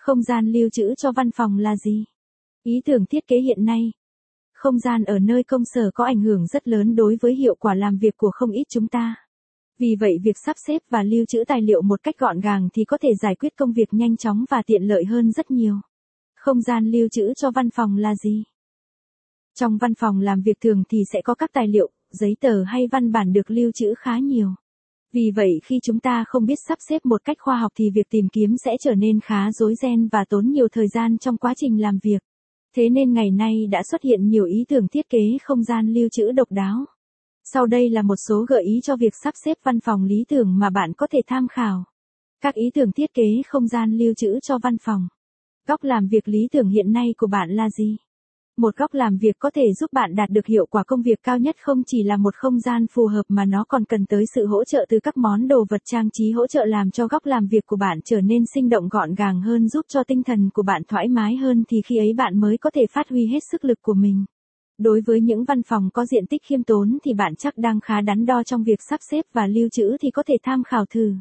Không gian lưu trữ cho văn phòng là gì? Ý tưởng thiết kế hiện nay. Không gian ở nơi công sở có ảnh hưởng rất lớn đối với hiệu quả làm việc của không ít chúng ta. Vì vậy việc sắp xếp và lưu trữ tài liệu một cách gọn gàng thì có thể giải quyết công việc nhanh chóng và tiện lợi hơn rất nhiều. Không gian lưu trữ cho văn phòng là gì? Trong văn phòng làm việc thường thì sẽ có các tài liệu, giấy tờ hay văn bản được lưu trữ khá nhiều. Vì vậy khi chúng ta không biết sắp xếp một cách khoa học thì việc tìm kiếm sẽ trở nên khá rối ren và tốn nhiều thời gian trong quá trình làm việc. Thế nên ngày nay đã xuất hiện nhiều ý tưởng thiết kế không gian lưu trữ độc đáo. Sau đây là một số gợi ý cho việc sắp xếp văn phòng lý tưởng mà bạn có thể tham khảo. Các ý tưởng thiết kế không gian lưu trữ cho văn phòng. Góc làm việc lý tưởng hiện nay của bạn là gì? Một góc làm việc có thể giúp bạn đạt được hiệu quả công việc cao nhất không chỉ là một không gian phù hợp mà nó còn cần tới sự hỗ trợ từ các món đồ vật trang trí hỗ trợ làm cho góc làm việc của bạn trở nên sinh động gọn gàng hơn, giúp cho tinh thần của bạn thoải mái hơn thì khi ấy bạn mới có thể phát huy hết sức lực của mình. Đối với những văn phòng có diện tích khiêm tốn thì bạn chắc đang khá đắn đo trong việc sắp xếp và lưu trữ thì có thể tham khảo thử.